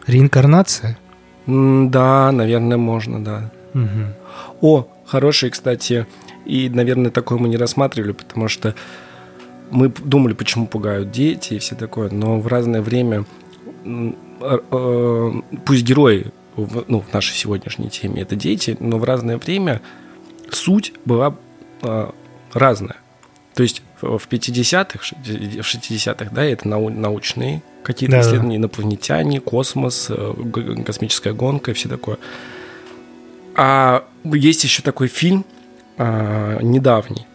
Реинкарнация? Да, наверное, можно, да. Мгм. О, хороший, кстати, и, наверное, такой мы не рассматривали, потому что мы думали, почему пугают дети и все такое, но в разное время, э, пусть герои, в- ну, в нашей сегодняшней теме это дети, но в разное время суть была э, разная. То есть в в 50-х, в 60-х, да, это нау- научные какие-то Да-да-да. исследования, инопланетяне, космос, э, космическая гонка и все такое. А есть еще такой фильм а, недавний,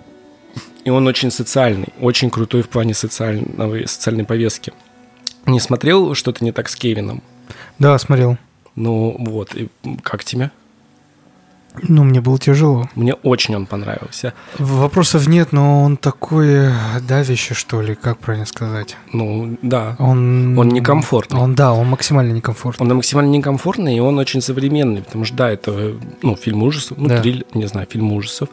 и он очень социальный, очень крутой в плане социального, социальной повестки. Не смотрел что-то не так с Кевином? Да, смотрел. Ну вот, и как тебе? Ну, мне было тяжело. Мне очень он понравился. Вопросов нет, но он такой давящий, что ли, как правильно сказать. Ну да, Он... Он некомфортный. Он, да, он максимально некомфортный. он максимально некомфортный, и он очень современный, потому что, да, это, ну, фильм ужасов, ну, Да. триллер, не знаю, фильм ужасов,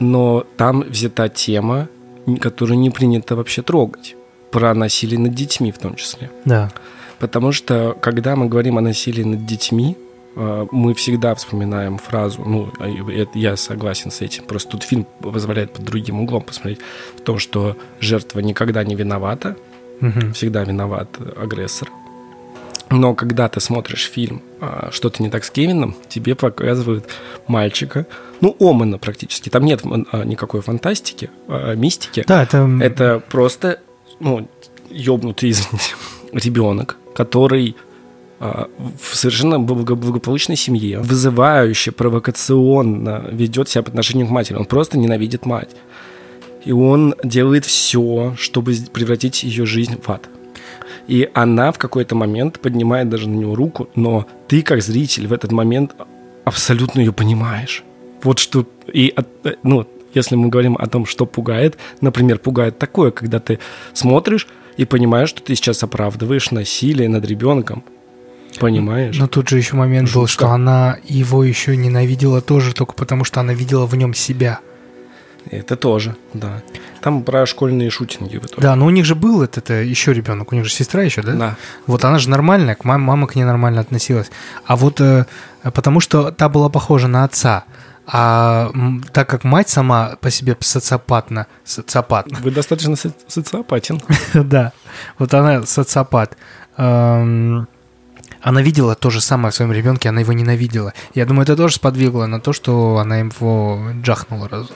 но там взята тема, которую не принято вообще трогать, про насилие над детьми в том числе. Да. Потому что, когда мы говорим о насилии над детьми, э, мы всегда вспоминаем фразу, ну, а я согласен с этим, просто тут фильм позволяет под другим углом посмотреть, в том, что жертва никогда не виновата, Мгм. всегда виноват агрессор. Но когда ты смотришь фильм а, «Что-то не так с Кевином», тебе показывают мальчика, ну, Омана практически, там нет а, никакой фантастики, а, мистики. Да, это... Это просто, ну, ёбнутый, (laughs) извините, ребенок, который а, в совершенно благо- благополучной семье, вызывающе, провокационно ведет себя по отношению к матери. Он просто ненавидит мать. И он делает все, чтобы превратить ее жизнь в ад. И она в какой-то момент поднимает даже на него руку, но ты, как зритель, в этот момент абсолютно ее понимаешь. Вот что... И, э, ну, если мы говорим о том, что пугает, например, пугает такое, когда ты смотришь и понимаешь, что ты сейчас оправдываешь насилие над ребенком. Понимаешь? Но тут же еще момент был, Жутко. что она его еще ненавидела тоже только потому, что она видела в нем себя. Это тоже, да. Там про школьные шутинги в итоге. Да, но у них же был этот э, еще ребенок, у них же сестра еще, да? Да. Вот она же нормальная, к мам- мама к ней нормально относилась. А вот э, потому что та была похожа на отца. А так как мать сама по себе социопатна, социопатна, Вы достаточно со- социопатен. (laughs) да, вот она социопат, эм, она видела то же самое в своем ребенке, она его ненавидела. Я думаю, это тоже сподвигло на то, что она его джахнула разу.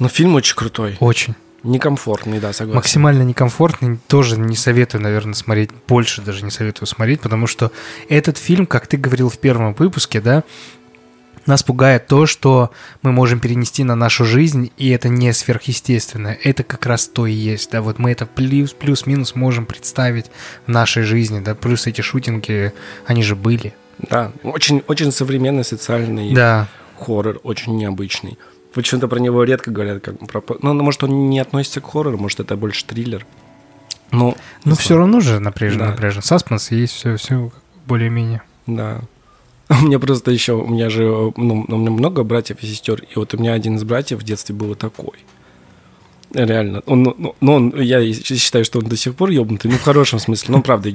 Но фильм очень крутой. Очень. Некомфортный, да, согласен. Максимально некомфортный. Тоже не советую, наверное, смотреть. Больше даже не советую смотреть, потому что этот фильм, как ты говорил в первом выпуске, да, нас пугает то, что мы можем перенести на нашу жизнь, и это не сверхъестественное. Это как раз то и есть, да, вот мы это плюс, плюс-минус можем представить в нашей жизни, да, плюс эти шутинги, они же были. Да, очень, очень современный социальный Да, хоррор, очень необычный. Почему-то про него редко говорят, как про... Ну, может, он не относится к хоррору, может, это больше триллер. Ну, но все равно же напряжен, Да. напряжен. Саспенс есть, все, все более-менее. Да. (laughs) У меня просто еще, у меня же, ну, у меня много братьев и сестер, и вот у меня один из братьев в детстве был такой. Реально. Он, ну, ну, он, я считаю, что он до сих пор ебнутый, ну, в хорошем смысле. Ну, правда, э,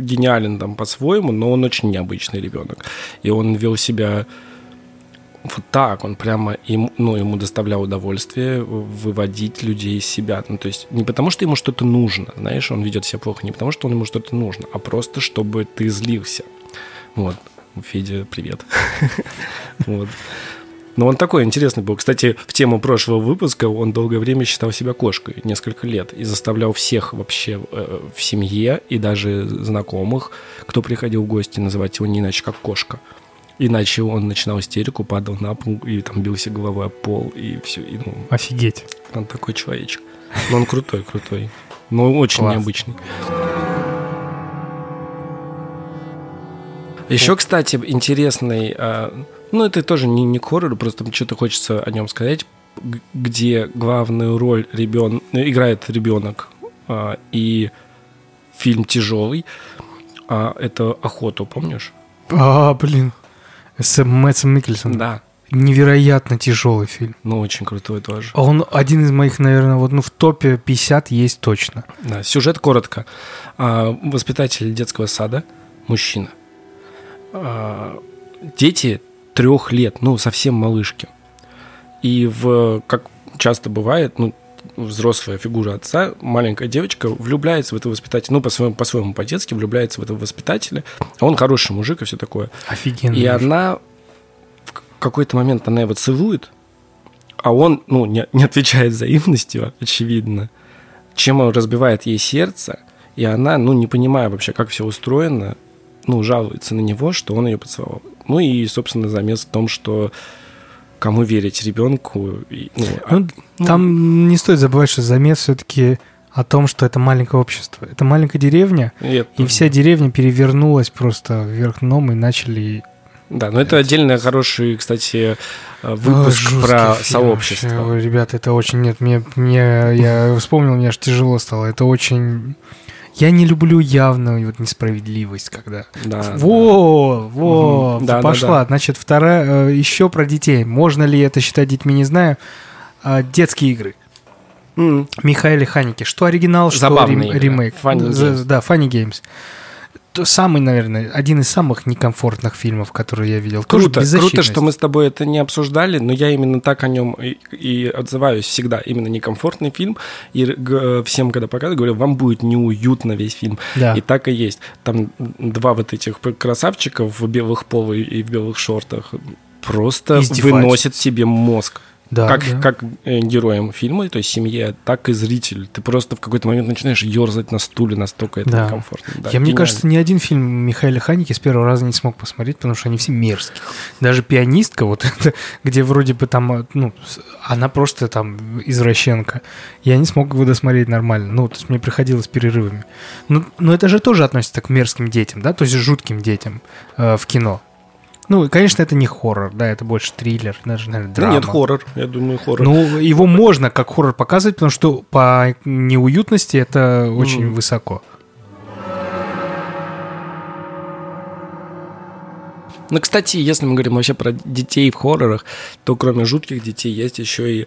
гениален там по-своему, но он очень необычный ребенок. И он вел себя вот так, он прямо, ему, ну, ему доставлял удовольствие выводить людей из себя. Ну, то есть не потому, что ему что-то нужно, знаешь, он ведет себя плохо, не потому, что он ему что-то нужно, а просто, чтобы ты злился. Вот. Федя, привет. (laughs) Вот. Но он такой интересный был. Кстати, в тему прошлого выпуска он долгое время считал себя кошкой, несколько лет, и заставлял всех вообще э, в семье и даже знакомых, кто приходил в гости, называть его не иначе, как кошка. Иначе он начинал истерику, падал на пол и там бился головой об пол, и все. И, ну, Офигеть. он такой человечек. Но он крутой, крутой. Но очень Класс. необычный. Еще, кстати, интересный, а, Ну, это тоже не, не к хоррору, просто что-то хочется о нем сказать, где главную роль ребен... играет ребенок, а, и фильм тяжелый. А, это «Охоту», помнишь? А, блин. С Мэтсом Микельсоном. Да. Невероятно тяжелый фильм. Ну, очень крутой тоже. Он один из моих, наверное, вот ну в топе 50 есть точно. Да, сюжет коротко. А, Воспитатель детского сада, мужчина. А, Дети трех лет, ну, совсем малышки. И в, как часто бывает, ну, взрослая фигура отца, маленькая девочка влюбляется в этого воспитателя, ну, по-своему, по-своему по-детски влюбляется в этого воспитателя, он хороший мужик и все такое. Офигенно. И она в какой-то момент она его целует, а он, ну, не, не отвечает взаимностью, очевидно, чем он разбивает ей сердце, и она, ну, не понимая вообще, как все устроено, ну, жалуется на него, что он ее поцеловал. Ну и, собственно, замес в том, что кому верить ребенку. И, ну, а- Ну, там не стоит забывать, что замес все-таки о том, что это маленькое общество. Это маленькая деревня, и это- и вся деревня перевернулась просто вверх дном и начали... Да, но это отдельно хороший, кстати, э, выпуск О, жуткий про фильм сообщество. вообще. Ой, Ребята, это очень... Нет, мне, мне я вспомнил, мне аж тяжело стало. Это очень... Я не люблю явную вот несправедливость, когда... Да, да. Во, во, Мгм. Да, да, пошла. да. Значит, вторая... э, Еще про детей. Можно ли это считать детьми, не знаю. А, Детские игры. М, Михаиле Ханики. Что оригинал, что Забавные рем- игры. ремейк. Funny Games. Да, Funny Games. Самый, наверное, один из самых некомфортных фильмов, которые я видел. Круто, круто, что мы с тобой это не обсуждали, но я именно так о нем и, и отзываюсь всегда. Именно некомфортный фильм. И всем, когда показываю, говорю, вам будет неуютно весь фильм. Да. И так и есть. Там два вот этих красавчика в белых поло и в белых шортах просто выносят себе мозг. Да, как, да. как э, героям фильма, то есть семье, так и зритель. Ты просто в какой-то момент начинаешь ерзать на стуле, настолько это Да. некомфортно. Да, я, мне кажется, ни один фильм Михаила Ханики с первого раза не смог посмотреть, потому что они все мерзкие. Даже пианистка, вот это, (laughs) где вроде бы там, ну, с- она просто там извращенка. Я не смог его досмотреть нормально. Ну, то есть мне приходилось перерывами. Ну, но это же тоже относится к мерзким детям, да, то есть жутким детям э, в кино. Ну, конечно, это не хоррор, да, это больше триллер, даже, наверное, Да драма. нет, хоррор. Я думаю, хоррор. Ну, его можно как хоррор показывать, потому что по неуютности это очень Мгм. высоко. Ну, кстати, если мы говорим вообще про детей в хоррорах, то кроме жутких детей есть еще и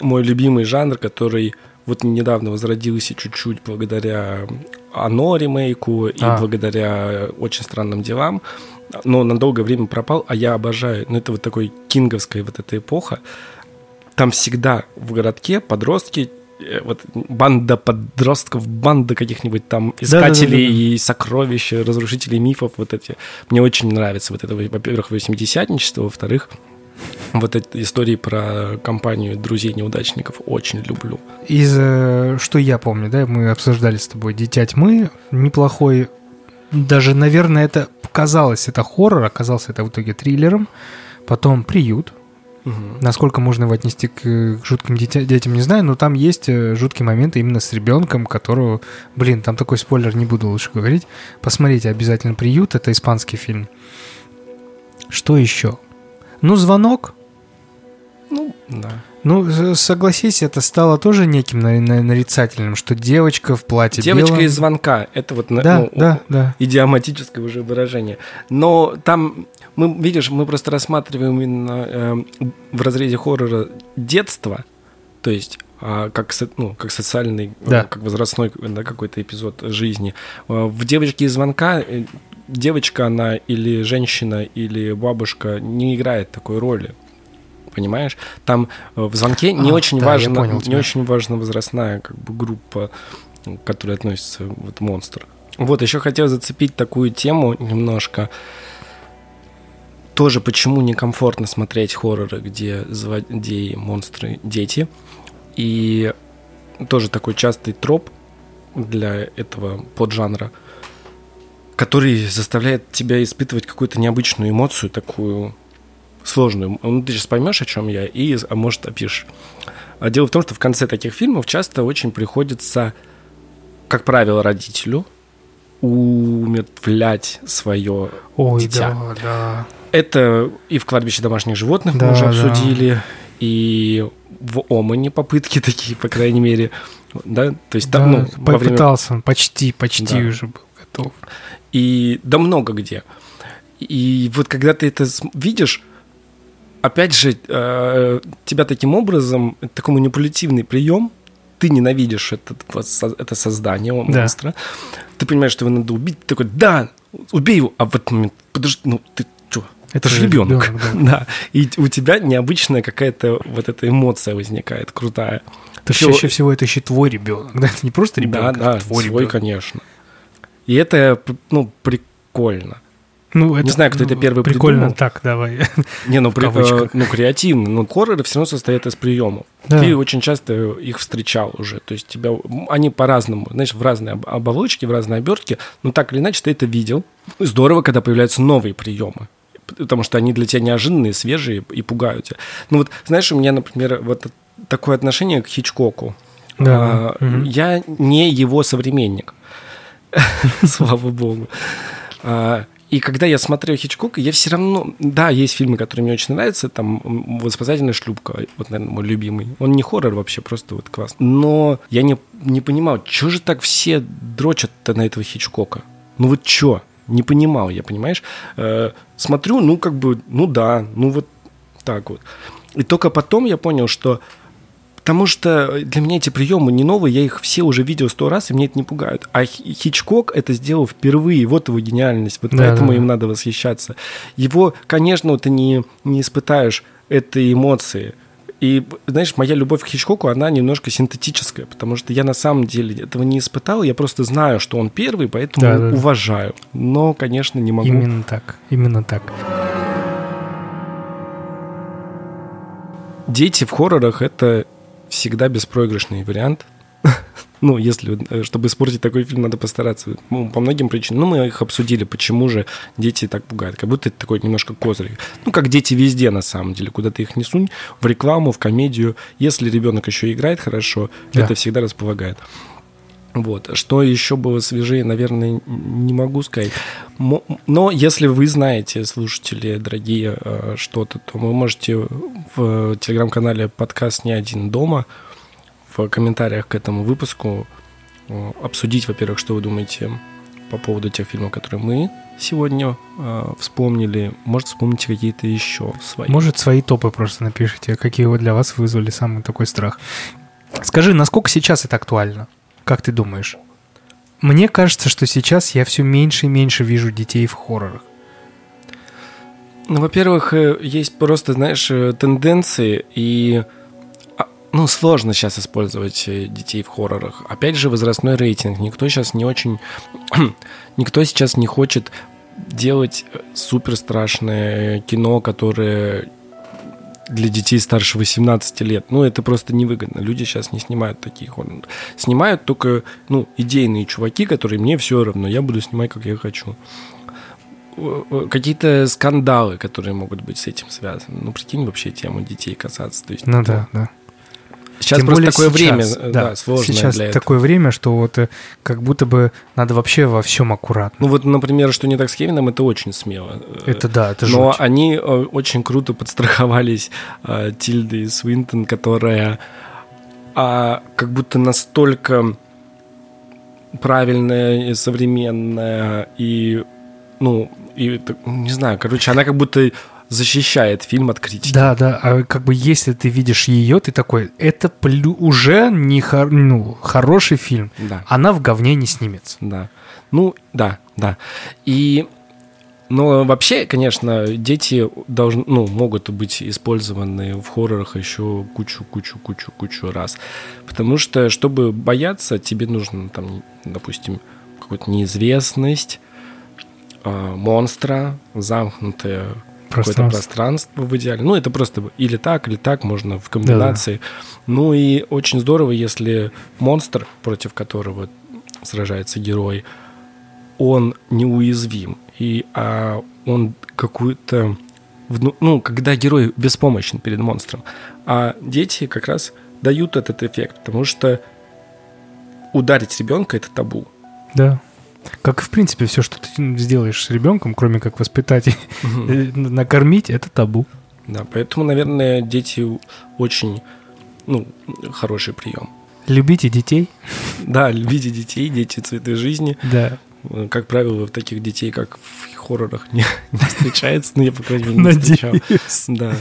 мой любимый жанр, который вот недавно возродился чуть-чуть благодаря «Оно» ремейку и А. благодаря «Очень странным делам», но на долгое время пропал, а я обожаю. Ну, это вот такой кинговская вот эта эпоха. Там всегда в городке подростки, э, вот банда подростков, банда каких-нибудь там искателей Да-да-да-да. и сокровища, разрушителей мифов, вот эти. Мне очень нравится вот это, во-первых, восьмидесятничество, во-вторых, вот эти истории про компанию друзей-неудачников очень люблю. Из, э, что я помню, да, мы обсуждали с тобой «Дитя тьмы», неплохой, даже, наверное, это казалось, это хоррор, оказался это в итоге триллером, потом «Приют», насколько можно его отнести к, к жутким дитя- детям, не знаю, но там есть э, жуткие моменты именно с ребенком, которого, блин, там такой спойлер, не буду лучше говорить, посмотрите обязательно «Приют», это испанский фильм. Что еще? Ну, «Звонок», Ну, да. Ну, согласись, это стало тоже неким на- на- нарицательным, что девочка в платье Девочка белом- из звонка. Это вот Да, ну, да, да. идиоматическое уже выражение. Но там, мы, видишь, мы просто рассматриваем именно эм, в разрезе хоррора детство, то есть а, как, со- ну, как социальный, э, Да. как возрастной да, какой-то эпизод жизни. А, В «Девочке из звонка» э, девочка она или женщина, или бабушка не играет такой роли. Понимаешь? Там э, в звонке не А, очень да, важно, понял не тебя. очень важна возрастная как бы группа, к которой относится вот монстр. Вот, еще хотел зацепить такую тему немножко. Тоже почему некомфортно смотреть хорроры, где злодеи, монстры, дети. И тоже такой частый троп для этого поджанра, который заставляет тебя испытывать какую-то необычную эмоцию, такую сложную. Ну, ты сейчас поймешь, о чем я, и, а может, опишешь. А дело в том, что в конце таких фильмов часто очень приходится, как правило, родителю умертвлять свое Ой, дитя. да, да. Это и в кладбище домашних животных Да, мы уже да. обсудили, и в Омане попытки такие, по крайней мере. Да, то есть там, Да, ну, время попытался он, почти, почти Да. уже был готов. И да много где. И вот когда ты это видишь, опять же, э, тебя таким образом, такой манипулятивный прием, ты ненавидишь этот, это создание Да. монстра, ты понимаешь, что его надо убить, ты такой, да, убей его, а в этот момент, подожди, ну ты что, это же ребенок. ребенок, (laughs) Да. И у тебя необычная какая-то вот эта эмоция возникает, крутая. То Ещё- чаще всего это еще твой ребенок, да, это не просто ребенок, да, да, это твой свой, ребенок. конечно. И это, ну, прикольно. Ну, это, знаю, кто это первый Прикольно, придумал. так, давай. (laughs) Не, ну, при- э, ну креативно. Но хорроры все равно состоят из приемов. Да. Ты очень часто их встречал уже. То есть тебя, они по-разному, знаешь, в разные об- оболочки, в разные обертки, но так или иначе ты это видел. Здорово, когда появляются новые приемы. Потому что они для тебя неожиданные, свежие и пугают тебя. Ну вот, знаешь, у меня, например, вот такое отношение к Хичкоку. Да. А, Мгм. Я не его современник. (laughs) Слава богу. А, И когда я смотрю Хичкока, я все равно... Да, есть фильмы, которые мне очень нравятся. Там «Спасательная шлюпка», вот, наверное, мой любимый. Он не хоррор вообще, просто вот класс. Но я не, не понимал, что же так все дрочат-то на этого Хичкока? Ну вот что? Не понимал я, понимаешь? Э, смотрю, ну как бы, ну да, ну вот так вот. И только потом я понял, что Потому что для меня эти приемы не новые, я их все уже видел сто раз, и мне это не пугают. А Хи- Хичкок это сделал впервые, вот его гениальность, вот Да, поэтому да. им надо восхищаться. Его, конечно, ты не, не испытаешь этой эмоции. И, знаешь, моя любовь к Хичкоку, она немножко синтетическая, потому что я на самом деле этого не испытал, я просто знаю, что он первый, поэтому да, да. уважаю. Но, конечно, не могу. Именно так, именно так. Дети в хоррорах это всегда беспроигрышный вариант. (laughs) Ну, если, э, чтобы испортить такой фильм, надо постараться. Ну, по многим причинам. Ну, мы их обсудили, почему же дети так пугают. Как будто это такой немножко козырь. Ну, как дети везде, на самом деле. Куда ты их не сунь, в рекламу, в комедию. Если ребенок еще играет хорошо, Да. это всегда располагает. Вот. Что еще было свежее, наверное, не могу сказать. Но если вы знаете, слушатели дорогие, э, что-то, то вы можете в телеграм-канале подкаст «Не один дома» в комментариях к этому выпуску э, обсудить, во-первых, что вы думаете по поводу тех фильмов, которые мы сегодня э, вспомнили. Может, вспомните какие-то еще свои. Может, свои топы просто напишите, какие для вас вызвали самый такой страх. Скажи, насколько сейчас это актуально? Как ты думаешь? Мне кажется, что сейчас я все меньше и меньше вижу детей в хоррорах. Ну, во-первых, э, есть просто, знаешь, э, тенденции, и а, ну, сложно сейчас использовать э, детей в хоррорах. Опять же, возрастной рейтинг. Никто сейчас не очень... (clears throat) Никто сейчас не хочет делать супер страшное кино, которое для детей старше 18 лет. Ну, это просто невыгодно. Люди сейчас не снимают таких. хорроры. Снимают только, ну, идейные чуваки, которые мне все равно. Я буду снимать, как я хочу какие-то скандалы, которые могут быть с этим связаны. Ну, прикинь, вообще тему детей касаться. То есть, Ну да, да. Сейчас Тем просто более такое сейчас, время, э, да, сложное Сейчас для этого. такое время, что вот э, как будто бы надо вообще во всем аккуратно. Ну, вот, например, что не так с Кевином, это очень смело. Э, это да, это Но жуть. они очень круто подстраховались э, Тильдой Свинтон, которая а, как будто настолько правильная и современная, и, ну, и, не знаю, короче, она как будто защищает фильм от критики. Да, да, а как бы если ты видишь ее, ты такой, это плю- уже не хор- ну, хороший фильм. Да. Она в говне не снимется. Да. Ну, да, да. И, но вообще, конечно, дети должны, ну, могут быть использованы в хоррорах еще кучу, кучу, кучу, кучу раз. Потому что, чтобы бояться, тебе нужно, там, допустим, какую-то неизвестность, а, монстра, замкнутое какое-то Пространство. в идеале. Ну, это просто или так, или так, можно в комбинации. Ну и очень здорово, если монстр, против которого сражается герой, он неуязвим. И а, он какую-то... Ну, когда герой беспомощен перед монстром. А дети как раз дают этот эффект, потому что ударить ребенка это табу. Да. Как и, в принципе, все, что ты сделаешь с ребенком, кроме как воспитать и накормить, это табу. Да, поэтому, наверное, дети очень, ну, хороший прием. Любите детей. Да, любите детей, дети цветы жизни. Да. Как правило, таких детей, как в хоррорах, не, (laughs) не встречается, ну, я, по крайней мере, не встречал. Да,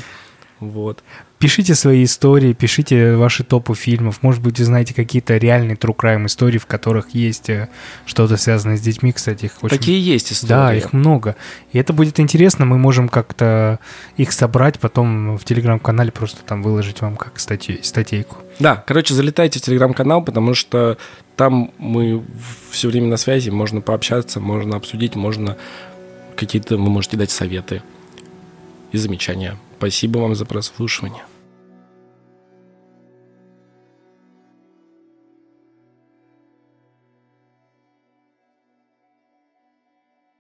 вот. Пишите свои истории, пишите ваши топы фильмов. Может быть, вы знаете какие-то реальные true crime истории, в которых есть э, что-то связанное с детьми. Кстати, их очень... Такие есть истории. Да, их много. И это будет интересно. Мы можем как-то их собрать, потом в телеграм-канале просто там выложить вам как статью, статейку. Да, короче, залетайте в телеграм-канал, потому что там мы все время на связи, можно пообщаться, можно обсудить, можно какие-то, вы можете дать советы и замечания. Спасибо вам за прослушивание.